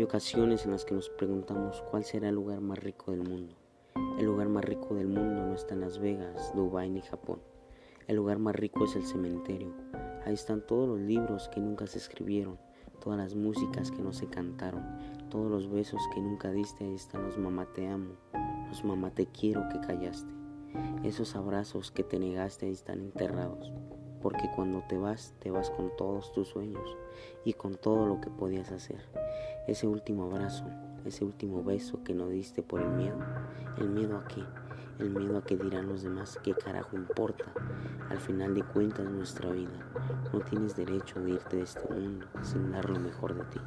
Hay ocasiones en las que nos preguntamos cuál será el lugar más rico del mundo. El lugar más rico del mundo no está en Las Vegas, Dubái ni Japón. El lugar más rico es el cementerio. Ahí están todos los libros que nunca se escribieron, todas las músicas que no se cantaron, todos los besos que nunca diste. Ahí están los mamá te amo, los mamá te quiero que callaste. Esos abrazos que te negaste ahí están enterrados porque cuando te vas, te vas con todos tus sueños y con todo lo que podías hacer. Ese último abrazo, ese último beso que no diste por el miedo, el miedo a qué, el miedo a que dirán los demás, qué carajo importa. Al final de cuentas nuestra vida, no tienes derecho de irte de este mundo sin dar lo mejor de ti.